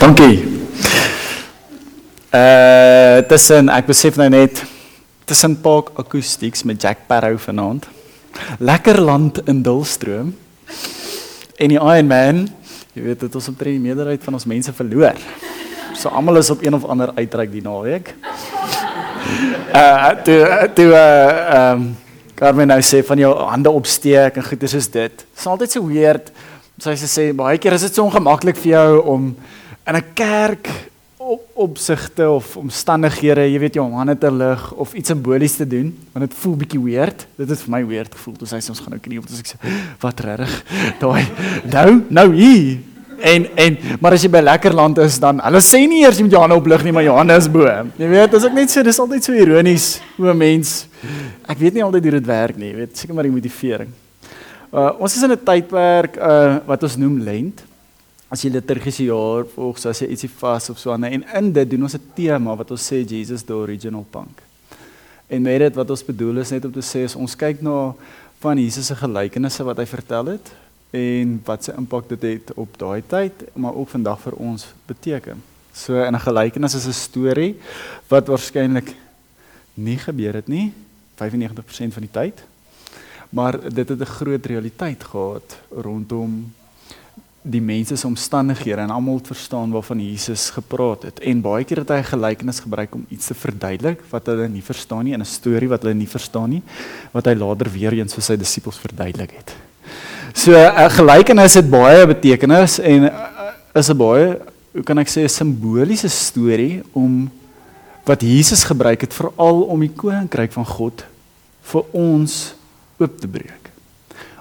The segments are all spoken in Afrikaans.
Dankie. Uh tussen ek besef nou net tussen Park Acoustics met Jack Parow vanaand. Lekker land in Dullstroom. En die Iron Man, jy weet dit ons omtrent die meerderheid van ons mense verloor. So almal is op een of ander uitreik die naweek. Uh toe toe uh um Carmen nou sê van jou hande opsteek en goeie is dit. Dit is altyd so weird. Sy sê baie keer is dit so ongemaklik vir jou om in 'n kerk op opsigte of omstandighede, jy weet jou hande te lig of iets simbolies te doen, want dit voel bietjie weird. Dit het vir my weird gevoel toe sy sê ons gaan nou knie op, dis ek sê wat regtig. Daai nou nou hier. En en maar as jy by lekker land is dan hulle sê nie eers jy moet jou hande oplig nie, maar jou hande is bo. Jy weet, as ek net sê dis altyd so ironies hoe 'n mens ek weet nie altyd hoe dit werk nie, jy weet, seker maar die motivering. Uh ons is in 'n tydperk uh wat ons noem lent as jy liturgiese jaar volg, as jy ietsie vas of so aan en in dit doen ons 'n tema wat ons sê Jesus the original punk. En met dit wat ons bedoel is net om te sê ons kyk na van Jesus se gelykenisse wat hy vertel het en wat sy impak dit het op daai tyd, maar ook vandag vir ons beteken. So in 'n gelykenis is 'n storie wat waarskynlik nie gebeur het nie 95% van die tyd. Maar dit het 'n groot realiteit gehad rondom die mense se omstandighede en almal verstaan waarvan Jesus gepraat het. En baie keer het hy 'n gelykenis gebruik om iets te verduidelik wat hulle nie verstaan nie in 'n storie wat hulle nie verstaan nie wat hy later weer eens vir sy disippels verduidelik het. So 'n gelykenis het baie betekenis en is 'n baie hoe kan ek sê 'n simboliese storie om wat Jesus gebruik het veral om die koninkryk van God vir ons oop te breek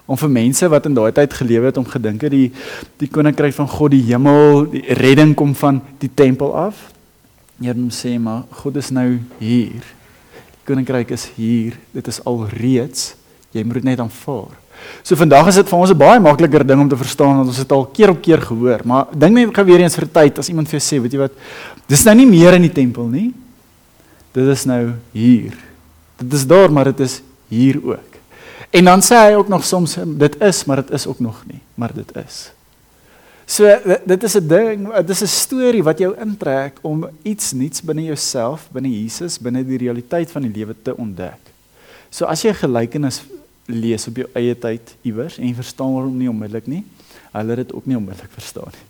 om vir mense wat in daai tyd gelewe het om gedink het die die koninkryk van God, die hemel, die redding kom van die tempel af. Hier moet sê maar God is nou hier. Die koninkryk is hier. Dit is al reeds. Jy moet net aanvaar. So vandag is dit vir ons 'n baie makliker ding om te verstaan want ons het al keer op keer gehoor, maar dink net gou weer eens vir tyd as iemand vir jou sê, weet jy wat? Dis nou nie meer in die tempel nie. Dit is nou hier. Dit is daar, maar dit is hier ook. En dan sê hy ook nog soms dit is, maar dit is ook nog nie, maar dit is. So dit is 'n ding, dit is 'n storie wat jou intrek om iets nuuts binne jouself, binne Jesus, binne die realiteit van die lewe te ontdek. So as jy 'n gelykenis lees op jou eie tyd iewers en jy verstaan hom nie onmiddellik nie, hulle het dit ook nie onmiddellik verstaan nie.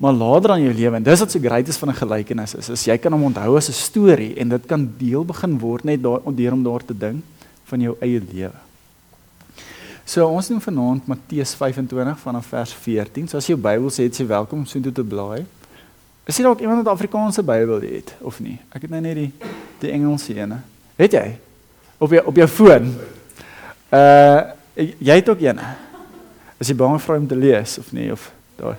Maar later aan jou lewe en dis wat so great is van 'n gelykenis is, is jy kan hom onthou as 'n storie en dit kan deel begin word net daardeur om daar te dink van jou eie lewe. So ons doen vanaand Matteus 25 vanaf vers 14. So as jy jou Bybel sê, jy welkom om so toe te blaai. Is jy dalk iemand wat 'n Afrikaanse Bybel het of nie? Ek het nou net die die Engelse ene. Het jy? Op jou op jou foon. Uh jy het ook een. Is jy bang vir om te lees of nie of daai?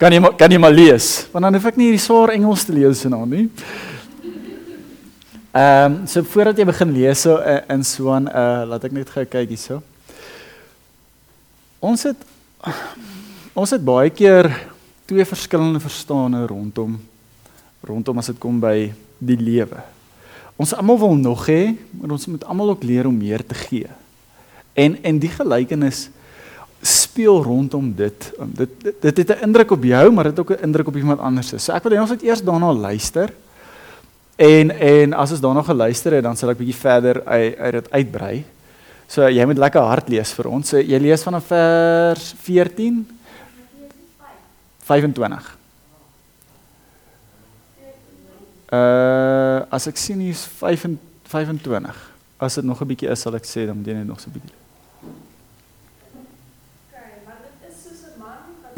Kan jy kan jy maar lees? Want dan hoef ek nie hierdie swaar Engels te lees nou nie. Ehm um, so voordat jy begin lees so uh, in so 'n uh laat ek net gou kyk hierso. Ons het ons het baie keer twee verskillende verstande rondom rondom as dit kom by die lewe. Ons almal wil nog hê, maar ons moet almal ook leer om meer te gee. En en die gelykenis speel rondom dit. Dit dit, dit het 'n indruk op jou, maar dit het ook 'n indruk op iemand anders. So ek wil hê ons moet eers daarna luister. En en as ons daarna geluister het, dan sal ek bietjie verder uit uit dit uitbrei. So jy moet lekker hard lees vir ons. So jy lees vanaf vers 14 25. Uh as ek sien hier's 25. As dit nog 'n bietjie is, sal ek sê dan moet jy net nog so 'n bietjie.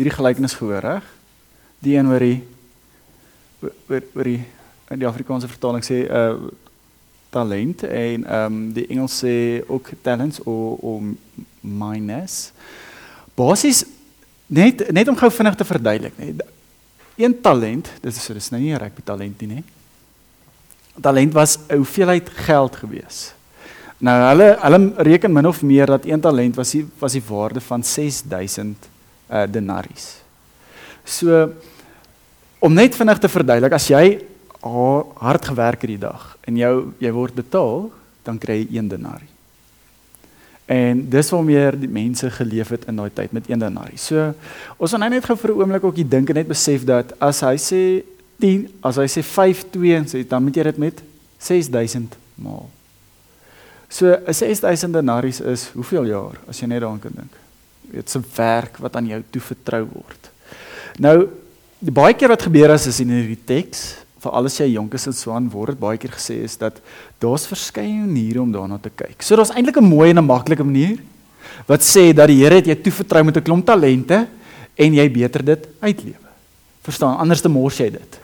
Hierdie gelykenis gehoor, reg? Die een oor die oor oor die in die Afrikaanse vertaling sê uh talent en ehm um, die Engels sê ook talents of of minus. Basies net net om gou vinnig te verduidelik, net een talent, dit is dis nou nie 'n rugby talent nie, nê. Talent was 'n hoeveelheid geld gewees. Nou hulle hulle reken min of meer dat een talent was die, was die waarde van 6000 uh, denaries. So om net vinnig te verduidelik, as jy hard gewerk het die dag en jou jy word betaal, dan kry jy 1 denarie. En dis waar meer die mense geleef het in daai tyd met een denarie. So ons gaan nou net gou vir 'n oomblik ook hier dink en net besef dat as hy sê 10, as hy sê 5 2 en sê dan moet jy dit met 6000 maal. So 'n 6000 denaries is hoeveel jaar as jy net daaraan kan dink? Weet se werk wat aan jou toevertrou word. Nou baie keer wat gebeur as is in hierdie teks vir alles jy jonk is en so aan word baie keer gesê is dat daar's verskeie maniere om daarna te kyk. So daar's eintlik 'n mooi en 'n maklike manier wat sê dat die Here het jou toevertrou met 'n klomp talente en jy beter dit uitlewe. Verstaan? Anders te mors jy dit.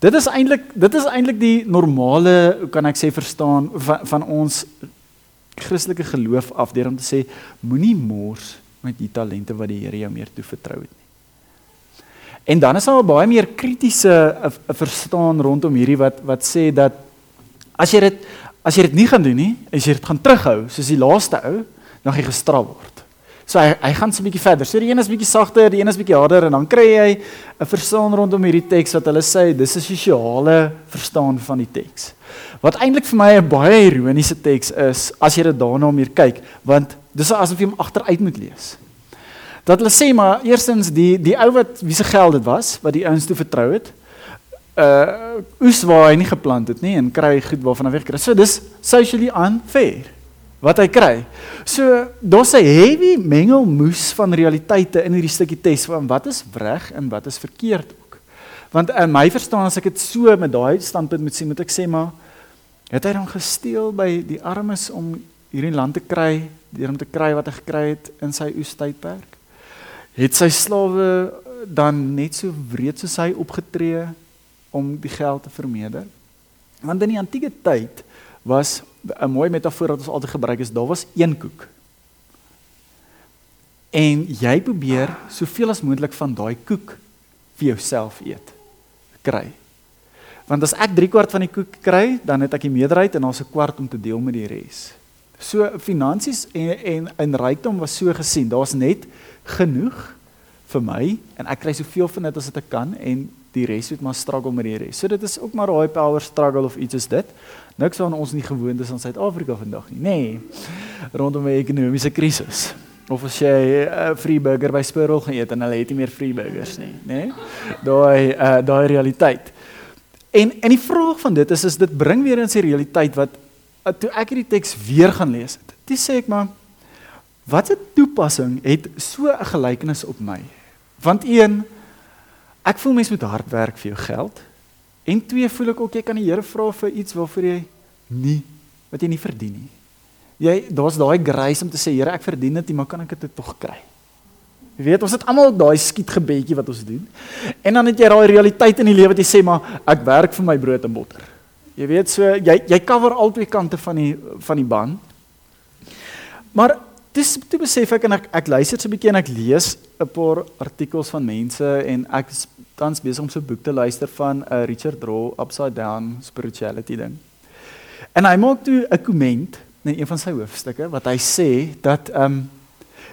Dit is eintlik dit is eintlik die normale, hoe kan ek sê verstaan van, van ons Christelike geloof af deur om te sê moenie mors met die talente wat die Here jou meer toevertrou het nie. En dan is daar baie meer kritiese eh, verstaan rondom hierdie wat wat sê dat as jy dit as jy dit nie gaan doen nie, as jy dit gaan terughou soos die laaste ou, dan gaan jy gestraf word. So hy hy gaan so 'n bietjie verder. So die een is bietjie sagter, die een is bietjie harder en dan kry jy 'n verstaan rondom hierdie teks wat hulle sê dis 'n sosiale verstaan van die teks. Wat eintlik vir my 'n baie ironiese teks is as jy dit daarna meer kyk, want dis asof jy hom agteruit moet lees. Dat hulle sê maar eerstens die die ou wat wie se geld dit was wat die ouens toe vertrou het. Uh oes waar hy nie geplant het nie en kry goed waarvan hy kry. So dis socially unfair wat hy kry. So daar's 'n heavy mengelmoes van realiteite in hierdie stukkie tes van wat is reg en wat is verkeerd ook. Want in my verstaan as ek dit so met daai standpunt moet sien, moet ek sê maar het hy dan gesteel by die armes om hierdie land te kry, deur om te kry wat hy gekry het in sy oestydperk? het sy slawe dan net so wreed soos hy opgetree om die geld te vermeerder. Want in die antieke tyd was 'n mooi metafoor wat ons altyd gebruik is, daar was een koek. En jy probeer soveel as moontlik van daai koek vir jouself eet kry. Want as ek 3 kwart van die koek kry, dan het ek die meerderheid en ons 'n kwart om te deel met die res. So finansies en en in rykdom was so gesien. Daar's net genoeg vir my en ek kry soveel van dit as wat ek kan en die res moet maar struggle met die res. So dit is ook maar daai power struggle of iets is dit. Niks aan ons nie gewoond is in Suid-Afrika vandag nie. Nê. Nee, rondom 'n ekonomiese krisis. Of as jy 'n uh, free burger by Spurrel gaan eet en hulle het nie meer free burgers nie, nê? Nee? Daai uh, daai realiteit. En en die vraag van dit is is dit bring weer in sy realiteit wat toe ek hierdie teks weer gaan lees. Dit sê ek maar Watse toepassing het so 'n gelykenis op my? Want een ek voel mens moet hard werk vir jou geld. En twee voel ek ook jy kan die Here vra vir iets waarvoor jy nie wat jy nie verdien nie. Jy daar's daai grace om te sê Here, ek verdien dit, maar kan ek dit tog kry? Jy weet, ons het almal daai skietgebedjie wat ons doen. En dan het jy daai realiteit in die lewe wat jy sê maar ek werk vir my brood en botter. Jy weet so jy jy cover albei kante van die van die band. Maar dis toe besef ek en ek ek luister so 'n bietjie en ek lees 'n paar artikels van mense en ek is tans besig om so 'n boek te luister van 'n uh, Richard Rohr Upside Down Spirituality ding. En hy maak toe 'n komment in een van sy hoofstukke wat hy sê dat um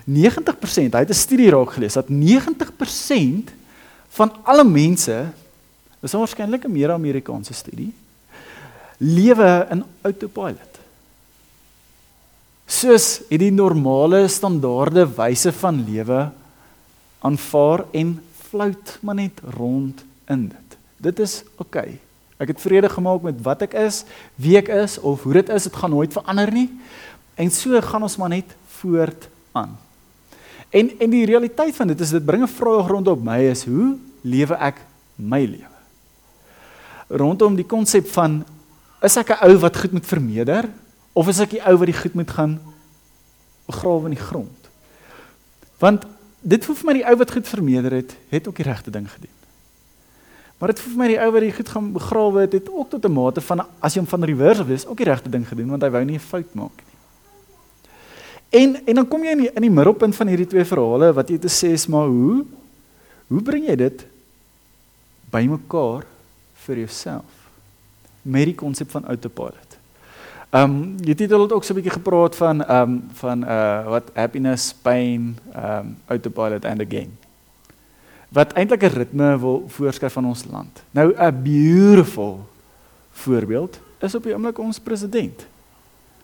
90% hy het 'n studie raak gelees dat 90% van alle mense is waarskynlik 'n meer Amerikaanse studie lewe in autopilot soos hierdie normale standaarde wyse van lewe aanvaar en flout maar net rond in dit. Dit is oukei. Okay. Ek het vrede gemaak met wat ek is, wie ek is of hoe dit is, dit gaan nooit verander nie. En so gaan ons maar net voort aan. En en die realiteit van dit is dit bring 'n vraag rondom my is hoe lewe ek my lewe? Rondom die konsep van is ek 'n ou wat goed moet vermeerder Of is ek die ou wat die goed moet gaan begrawe in die grond? Want dit voel vir my die ou wat goed vermeerder het, het ook die regte ding gedoen. Maar dit voel vir my die ou wat die goed gaan begrawe het, het ook tot 'n mate van as jy hom van reverse wees, ook die regte ding gedoen want hy wou nie 'n fout maak nie. En en dan kom jy in die, in die middelpunt van hierdie twee verhale wat jy te sê is maar hoe hoe bring jy dit bymekaar vir jouself met die konsep van autopilot? Ehm um, titel het ook so 'n bietjie gepraat van ehm um, van uh wat happiness, pain, ehm um, autopilot and a game. Wat eintlik 'n ritme wil voorskryf van ons land. Nou 'n beautiful voorbeeld is op die oomblik ons president.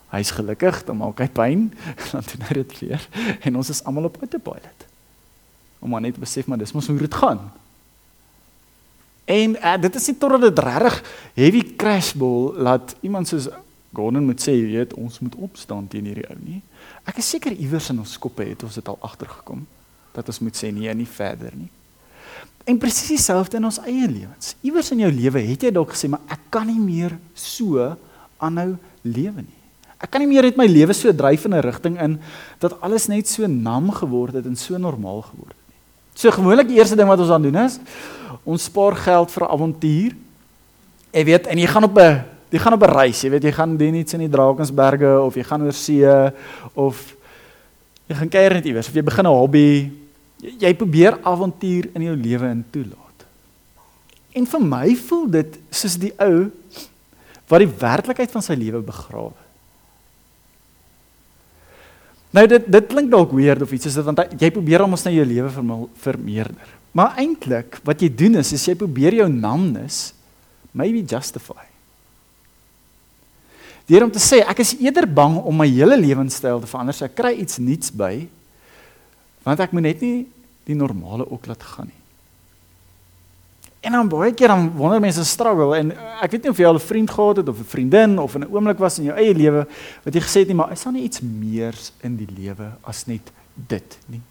Hy's gelukkig, dan maak hy pyn, dan doen hy dit weer en ons is almal op autopilot. Om maar net besef maar dis mos hoe dit gaan. En uh, dit is nie totdat dit regtig heavy crash ball laat iemand soos Gordon moet sê, jy weet, ons moet opstaan teen hierdie ou nie. Ek is seker iewers in ons koppe het ons dit al agtergekom dat ons moet sê nee, nie verder nie. En presies dieselfde in ons eie lewens. Iewers in jou lewe het jy dalk gesê, maar ek kan nie meer so aanhou lewe nie. Ek kan nie meer net my lewe so dryf in 'n rigting in dat alles net so nam geword het en so normaal geword het nie. So gewoonlik die eerste ding wat ons aan doen is, ons spaar geld vir 'n avontuur. Jy weet, en jy gaan op 'n jy gaan op 'n reis, jy weet jy gaan doen iets in die Drakensberge of jy gaan oor see of jy gaan kuier net iewers of jy begin 'n hobby. Jy, jy probeer avontuur in jou lewe in toelaat. En vir my voel dit soos die ou wat die werklikheid van sy lewe begrawe. Nou dit dit klink dalk weird of iets is dit want jy probeer ons na jou lewe vermeerder. Maar eintlik wat jy doen is, is jy probeer jou namnis maybe justify. Deur om te sê ek is eerder bang om my hele lewenstyl te verander, so ek kry iets nuuts by want ek moet net nie die normale ook laat gaan nie. En dan baie keer dan wonder mense struggle en ek weet nie of jy al 'n vriend gehad het of 'n vriendin of 'n oomblik was in jou eie lewe wat jy gesê het nie, maar is daar nie iets meer in die lewe as net dit nie?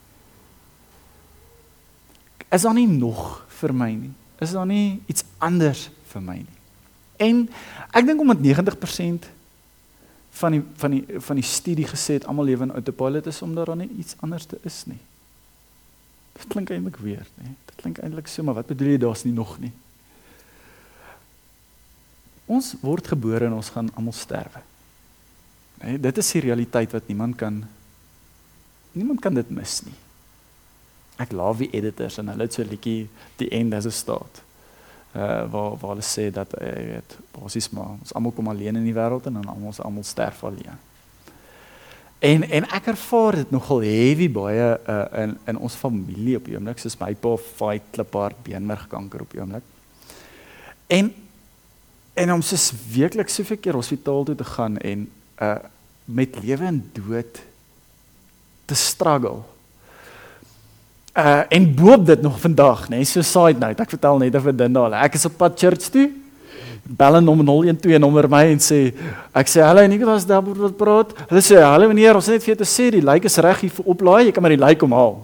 Is daar nie nog vir my nie. Is daar nie iets anders vir my nie. En ek dink omdat 90% van die van die van die studie gesê het almal lewe in autopilot is omdat daar nie iets anders te is nie. Dit klink eintlik weird, nê? Dit klink eintlik so, maar wat bedoel jy daar's nie nog nie? Ons word gebore en ons gaan almal sterwe. Nee, dit is die realiteit wat niemand kan niemand kan dit mis nie. Ek love die editors en hulle het so 'n liedjie die end as 'n start. Uh waar waar hulle sê dat jy weet basies maar ons almal kom alleen in die wêreld en dan almal ons almal sterf alleen. En en ek ervaar dit nogal heavy baie uh in in ons familie op die oomblik soos my pa fight kliphard beenmergkanker op die oomblik. En en om soos werklik soveel keer hospitaal toe te gaan en uh met lewe en dood te struggle Uh en boop dit nog vandag, nê, nee, so side note. Ek vertel net vir Dindaal. Ek is op pad church toe. Bel en nommer 012 nommer my en sê ek sê hallo Nikolaas daar word wat praat. Hulle sê hallo meneer, ons het net vir jou te sê die lijk is reg hier vir oplaai. Jy kan maar die lijk omhaal.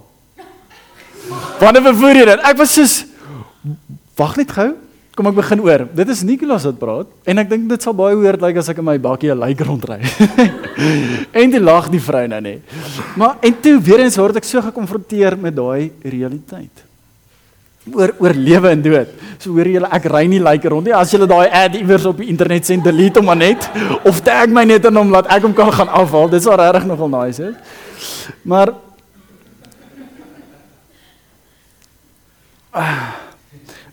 Wanneer vervoer jy dit? Ek was soos wag net gou. Kom ek begin oor. Dit is Nikolaas wat praat en ek dink dit sal baie weird lyk like as ek in my bakkie 'n lijk rondry. en die lag die vrou nou nê. Maar en toe weer eens word ek so gekonfronteer met daai realiteit. Oor oor lewe en dood. So hoor julle ek ry nie lijk rond nie. As julle daai ad iewers op die internet sien, delete hom maar net of tag my net in hom laat ek hom kan gaan afhaal. Dit sal regtig nogal nice wees. Maar Ah.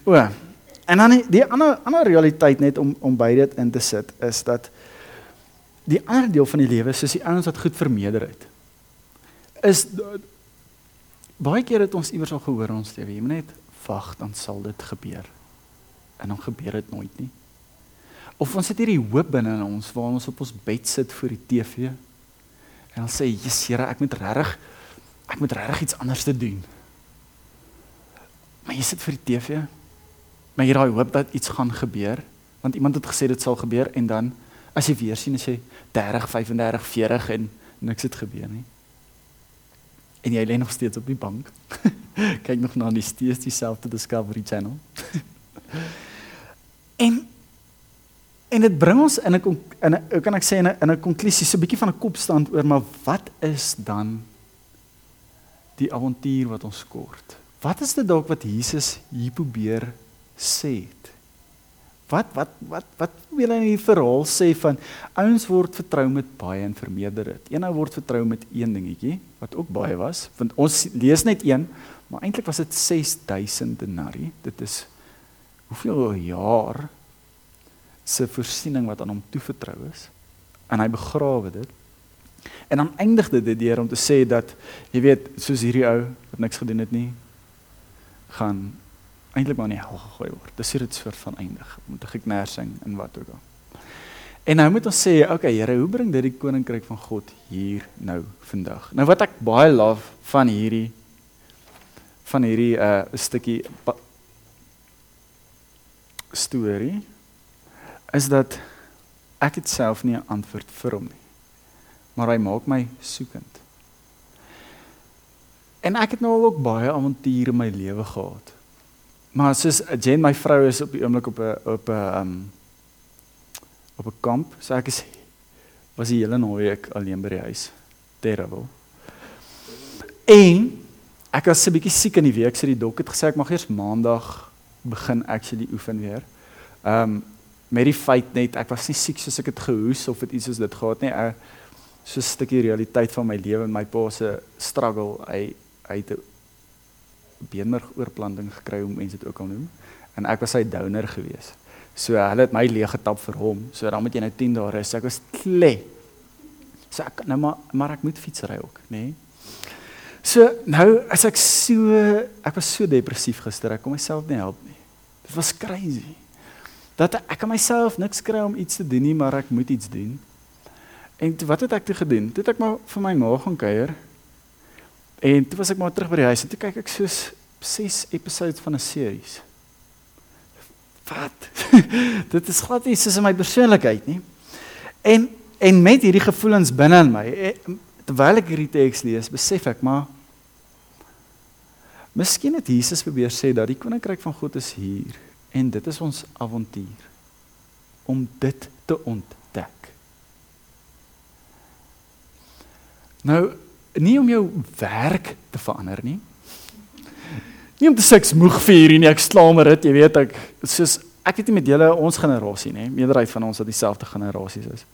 O. En dan die, ander ander realiteit net om om by dit in te sit is dat die ander deel van die lewe soos die ouens wat goed vermeerder het is baie keer het ons iewers al gehoor ons lewe jy moet net wag dan sal dit gebeur. En dan gebeur dit nooit nie. Of ons het hierdie hoop binne in ons waar ons op ons bed sit voor die TV en dan sê Jesus Here ek moet regtig ek moet regtig iets anders te doen. Maar jy sit vir die TV maar jy raai hoop dat iets gaan gebeur. Want iemand het gesê dit sal gebeur en dan as jy weer sien as jy 30 35 40 en niks het gebeur nie. En jy lê nog steeds op die bank. Kyk nog na die steeds dieselfde Discovery Channel. En en dit bring ons in 'n in 'n kan ek sê in 'n in 'n konklusie so 'n bietjie van 'n kopstand oor maar wat is dan die avontuur wat ons kort? Wat is dit dalk wat Jesus hier probeer sê het. Wat wat wat wat wil hy in die verhaal sê van ouens word vertrou met baie en vermeerder dit. Een ou word vertrou met een dingetjie wat ook baie was, want ons lees net een, maar eintlik was dit 6000 denarii. Dit is hoeveel jaar se voorsiening wat aan hom toevertrou is en hy begrawe dit. En dan eindig dit deur om te sê dat jy weet, soos hierdie ou wat niks gedoen het nie, gaan eintlik maar in die hel gegooi word. Dis hier dit soort van eindig met 'n geknersing en wat ook al. En nou moet ons sê, okay Here, hoe bring dit die koninkryk van God hier nou vandag? Nou wat ek baie love van hierdie van hierdie uh stukkie storie is dat ek het self nie 'n antwoord vir hom nie. Maar hy maak my soekend. En ek het nou al ook baie avonture in my lewe gehad. Maar soos Jen my vrou is op die oomblik op 'n op 'n um op 'n kamp, so ek is was die hele naweek alleen by die huis. Terrible. En ek was 'n bietjie siek in die week, so die dokter het gesê ek mag eers maandag begin actually oefen weer. Ehm um, met die feit net ek was nie siek soos ek het gehoes of het iets soos dit gehad nie. Ek so 'n stukkie realiteit van my lewe en my pa se struggle. Hy hy het beenmergoorplanting gekry hoe mense dit ook al noem en ek was sy donor gewees. So hulle het my leeg getap vir hom. So dan moet jy nou 10 dae rus. Ek was kle. So ek nou maar maar ek moet fietsry ook, nê? Nee? So nou as ek so ek was so depressief gister. Ek kon myself nie help nie. Dit was crazy dat ek aan myself niks kry om iets te doen nie, maar ek moet iets doen. En toe, wat het ek toe gedoen? Toe het ek maar vir my ma gaan kuier. En toe was ek maar terug by die huis en toe kyk ek soos 6 episodes van 'n series. Wat? Dit is glad nie soos in my persoonlikheid nie. En en met hierdie gevoelens binne in my, eh, terwyl ek hierdie teks lees, besef ek maar Miskien het Jesus probeer sê dat die koninkryk van God is hier En dit is ons avontuur om dit te ontdek. Nou, nie om jou werk te verander nie. Nie om te seks moeg vir nie, ek slaamer dit, jy weet ek soos ek weet nie met julle ons generasie nê, meerderheid van ons wat dieselfde generasies is.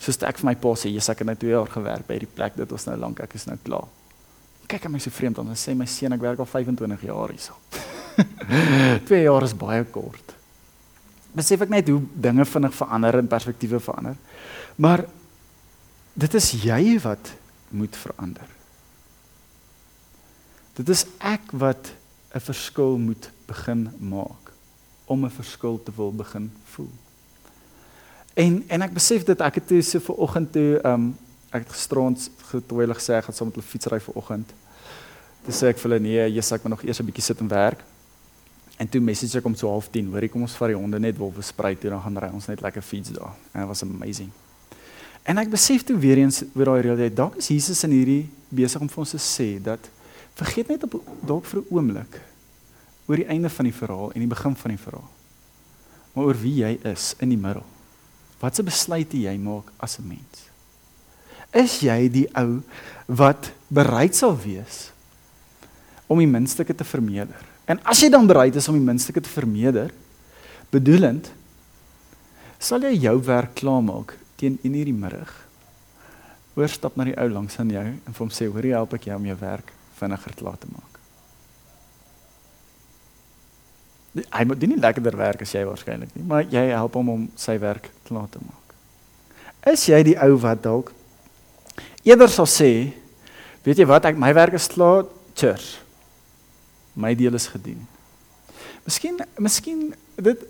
Soos ek vir my pa sê, jy's ek het nou 2 jaar gewerk by hierdie plek, dit was nou lank, ek is nou klaar. Kyk aan my so vreemd dan sê my seun ek werk al 25 jaar hierso. 2 jaar is baie kort. Besef ek net hoe dinge vinnig verander en perspektiewe verander. Maar dit is jy wat moet verander. Dit is ek wat 'n verskil moet begin maak om 'n verskil te wil begin voel. En en ek besef dit ek het toe so ver oggend toe um ek het gisterond getoeilig gesê ek gaan saam met hulle fietsry vir oggend. Dis sê ek vir hulle nee, jy sê ek moet nog eers 'n bietjie sit en werk. En toe message ek om so half 10, hoorie kom ons vat die honde net wolwe sprei toe dan gaan ry ons net lekker fiets daar. En dit was amazing. En ek besef toe weer eens oor daai realiteit, dalk is Jesus in hierdie besig om vir ons te sê dat vergeet net op dalk vir 'n oomblik oor die einde van die verhaal en die begin van die verhaal. Maar oor wie jy is in die middel. Watse besluite jy maak as 'n mens? Is jy die ou wat bereid sal wees om die minste te vermeerder? En as jy dan bereid is om die minste te vermeerder, bedoelend sal jy jou werk klaarmaak teen 1 uur die middag. Oorstap na die ou langs aan jou en vir hom sê, "Hoor jy help ek jou om jou werk vinniger klaar te maak." Hy moet nie lekkerder werk as jy waarskynlik nie, maar jy help hom om sy werk klaar te maak. Is jy die ou wat dalk eerder sal sê, "Weet jy wat, ek my werk is klaar, cheers." my deel is gedoen. Miskien miskien dit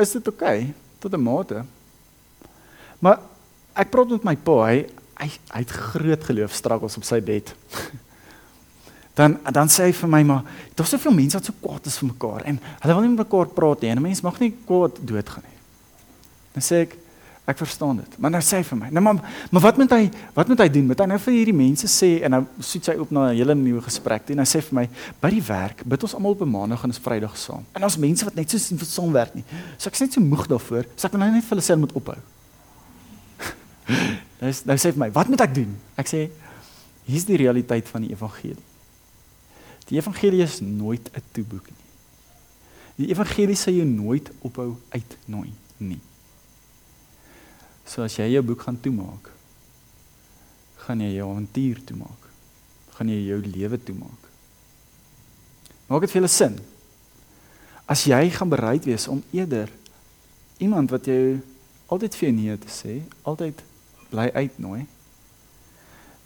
is dit oukei okay, tot 'n mate. Maar ek praat met my pa, hy hy, hy het groot geloof struggles op sy bed. dan dan sê hy vir my maar daar's soveel mense wat so kwaad is vir mekaar en hulle wil nie met mekaar praat nie en 'n mens mag nie kwaad doodgaan nie. Dan sê ek Ek verstaan dit. Maar nou sê hy vir my, nou maar maar wat moet hy wat moet hy doen? Moet hy nou vir hierdie mense sê en nou soet sy op na 'n hele nuwe gesprek toe en hy sê vir my, by die werk bid ons almal op 'n maandag en 'n Vrydag saam. En ons mense wat net so sien vir saam werk nie. So ek's net so moeg daarvoor. So ek wil nou net vir hulle sê hulle moet ophou. Nou nou sê vir my, wat moet ek doen? Ek sê hier's die realiteit van die evangelie. Die evangelie is nooit 'n toeboek nie. Die evangelie sê jy nooit ophou uitnooi nie. So as jy jou boek gaan toemaak, gaan jy jou avontuur toemaak. Gaan jy jou lewe toemaak. Maak dit vir julle sin? As jy gaan bereid wees om eerder iemand wat jou altyd vir nee te sê, altyd bly uitnooi,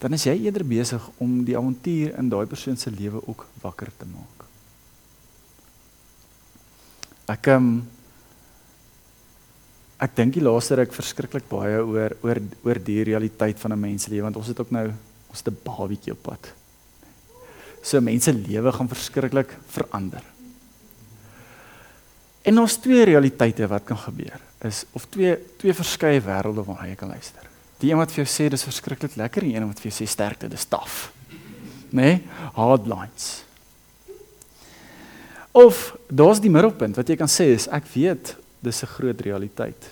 dan is jy eerder besig om die avontuur in daai persoon se lewe ook wakker te maak. Ek um, ek dink die laaste ruk verskriklik baie oor oor oor die realiteit van 'n mens lewe want ons het ook nou ons het 'n babietjie op pad. So mense lewe gaan verskriklik verander. En ons twee realiteite wat kan gebeur is of twee twee verskeie wêrelde waarna jy kan luister. Die een wat vir jou sê dis verskriklik lekker die een wat vir jou sê sterkte dis taaf. Né? Nee? Hardlines. Of daar's die middelpunt wat jy kan sê is ek weet dis 'n groot realiteit.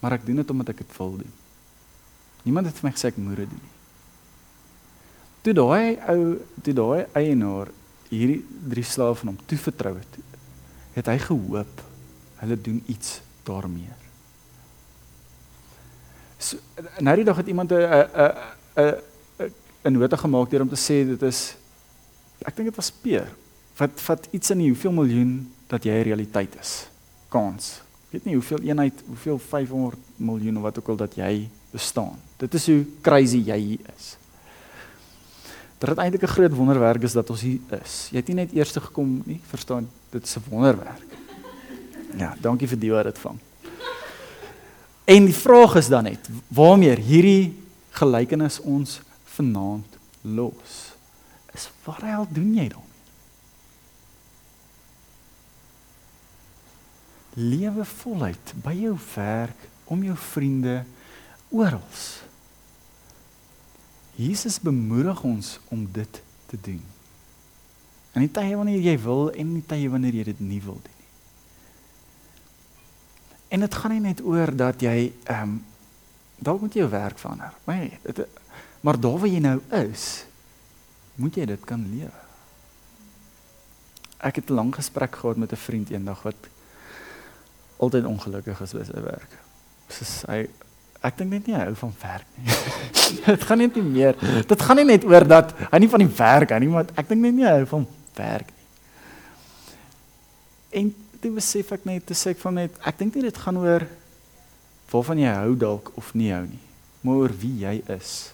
Maar ek doen dit omdat ek dit wil doen. Niemand het vir my gesê ek moet dit doen nie. Toe daai ou, toe daai eienaar hierdie drie slawe van hom toevertrou het, het hy gehoop hulle doen iets daarmee. Nou die dag het iemand 'n 'n 'n 'n nota gemaak deur om te sê dit is ek dink dit was Peer wat vat iets in die hoeveel miljoen dat jy 'n realiteit is kans. Ek weet nie hoeveel eenheid, hoeveel 500 miljoen of wat ook al dat jy bestaan. Dit is hoe crazy jy hier is. Dit eintlik 'n groot wonderwerk is dat ons hier is. Jy het nie net eers gekom nie, verstaan? Dit is 'n wonderwerk. Ja, dankie vir die wat dit vang. En die vraag is dan net, waarmee hierdie gelykenis ons vanaand los? Is wat hel doen jy dan? lewe voluit by jou werk, om jou vriende, oral. Jesus bemoedig ons om dit te doen. In die tye wanneer jy wil en in die tye wanneer jy dit nie wil doen. En dit gaan nie net oor dat jy ehm um, dalk moet jy jou werk verander. Maar dit maar daar waar jy nou is, moet jy dit kan lewe. Ek het 'n lang gesprek gehad met 'n vriend eendag wat altyd ongelukkig is by sy werk. Soos hy ek dink net nie hy hou van werk nie. Dit gaan net nie meer. Dit gaan nie net oor dat hy nie van die werk hou nie, maar ek dink net nie hy hou van werk nie. En dit besef ek net, dis ek van net ek dink nie dit gaan oor waarvan jy hou dalk of nie hou nie, maar oor wie jy is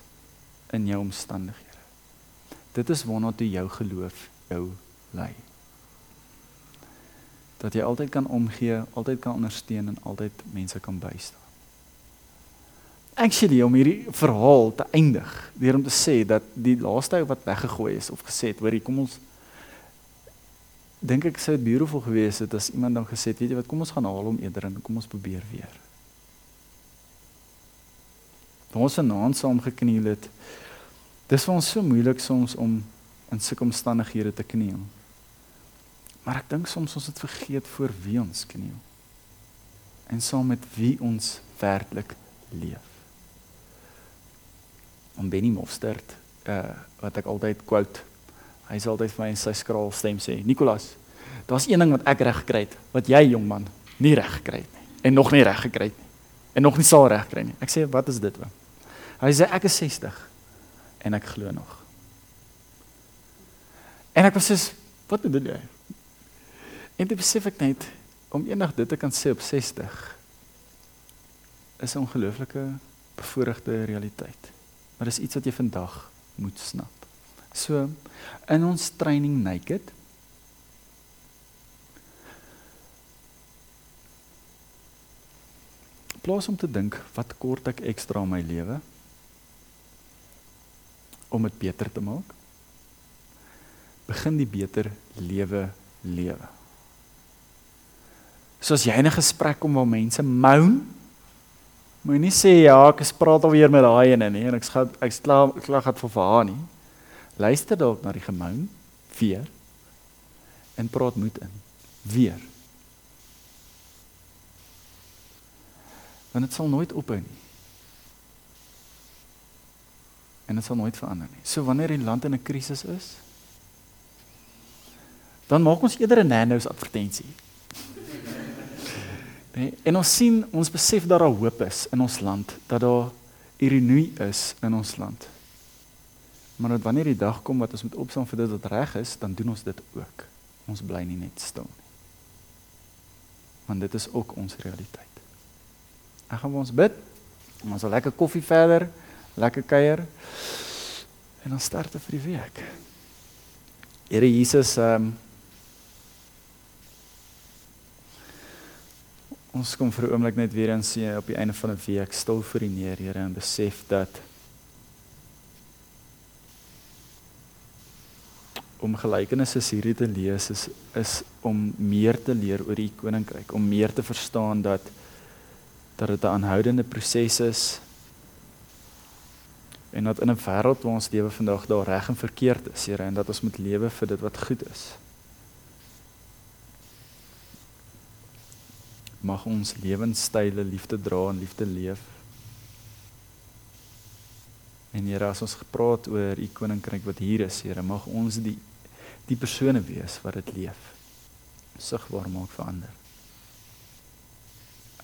in jou omstandighede. Dit is waarna toe jou geloof jou lei dat jy altyd kan omgee, altyd kan ondersteun en altyd mense kan bystaan. Actually om hierdie verhaal te eindig, deur om te sê dat die laaste ou wat weggegooi is of gesê het, hoorie, kom ons dink ek sou dit beautiful gewees het as iemand dan gesê het, weet jy wat, kom ons gaan haal hom eerder en kom ons probeer weer. Waar ons vanaand saam gekniel het, dis vir ons so moeilik soms om in sulke omstandighede te kniel. Maar ek dink soms ons het vergeet voor wie ons kniel. En saam met wie ons werklik leef. Om Benny Mostert, uh wat ek altyd quote. Hy sê altyd vir my in sy skraal stem sê, Nicolas, daar's een ding wat ek reg gekry het wat jy jong man nie reg gekry het nie en nog nie reg gekry het nie en nog nie sal reg kry nie. Ek sê wat is dit wou? Hy sê ek is 60 en ek glo nog. En ek was so wat bedoel jy? En dit besef ek net om eendag dit te kan sê op 60 is 'n ongelooflike bevoordeelde realiteit. Maar dis iets wat jy vandag moet snap. So in ons training naked plaas om te dink wat kort ek ekstra in my lewe om dit beter te maak. Begin die beter lewe lewe. Soos jy in 'n gesprek kom waar mense moan, moet nie sê ja, ek spraak alweer met daai ene nie en ek skat ek slaap ek lag het vir haar nie. Luister dalk na die gemoun weer en praat moed in weer. Want dit sal nooit ophou nie. En dit sal nooit verander nie. So wanneer die land in 'n krisis is, dan maak ons eerder 'n nanos advertensie. Nee, en ons sien, ons besef dat daar hoop is in ons land, dat daar ironie is in ons land. Maar dat wanneer die dag kom wat ons moet opstaan vir dit wat reg is, dan doen ons dit ook. Ons bly nie net stil nie. Want dit is ook ons realiteit. Ek gaan vir ons bid. Ons sal lekker koffie verder, lekker kuier. En dan start vir die week. Here Jesus, ehm um, Ons kom vir 'n oomblik net weer in sien op die einde van 'n week stil vir die neer, Here, en besef dat om gelykenisse hierdie te lees is is om meer te leer oor die koninkryk, om meer te verstaan dat dat dit 'n aanhoudende proses is en dat in 'n wêreld waar ons lewe vandag daar reg en verkeerd is, Here, en dat ons moet lewe vir dit wat goed is. Mag ons lewenstyle liefde dra en liefde leef. En Here, as ons gepraat oor u koninkryk wat hier is, Here, mag ons die die persone wees wat dit leef. Sigbaar maak vir ander.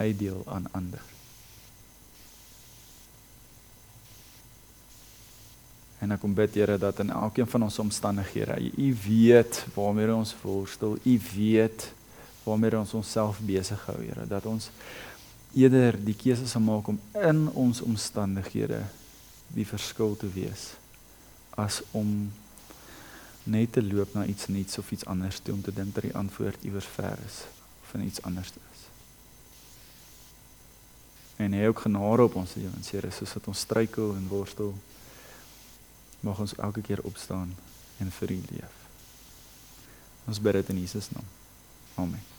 Uitdeel aan ander. En ek kom bid Here dat in elkeen van ons omstandighede, U weet waarmee ons worstel, U weet waarmee ons onsself besig hou, Here, dat ons eerder die keuse sal maak om in ons omstandighede die verskil te wees as om net te loop na iets nuuts of iets anders toe om te dink dat die antwoord iewers ver is of in iets anders is. En hy ook genade op ons lewens, Here, soos wat ons struikel en worstel mag ons elke keer opstaan en vir U leef. Ons bid dit in Jesus naam. Amen.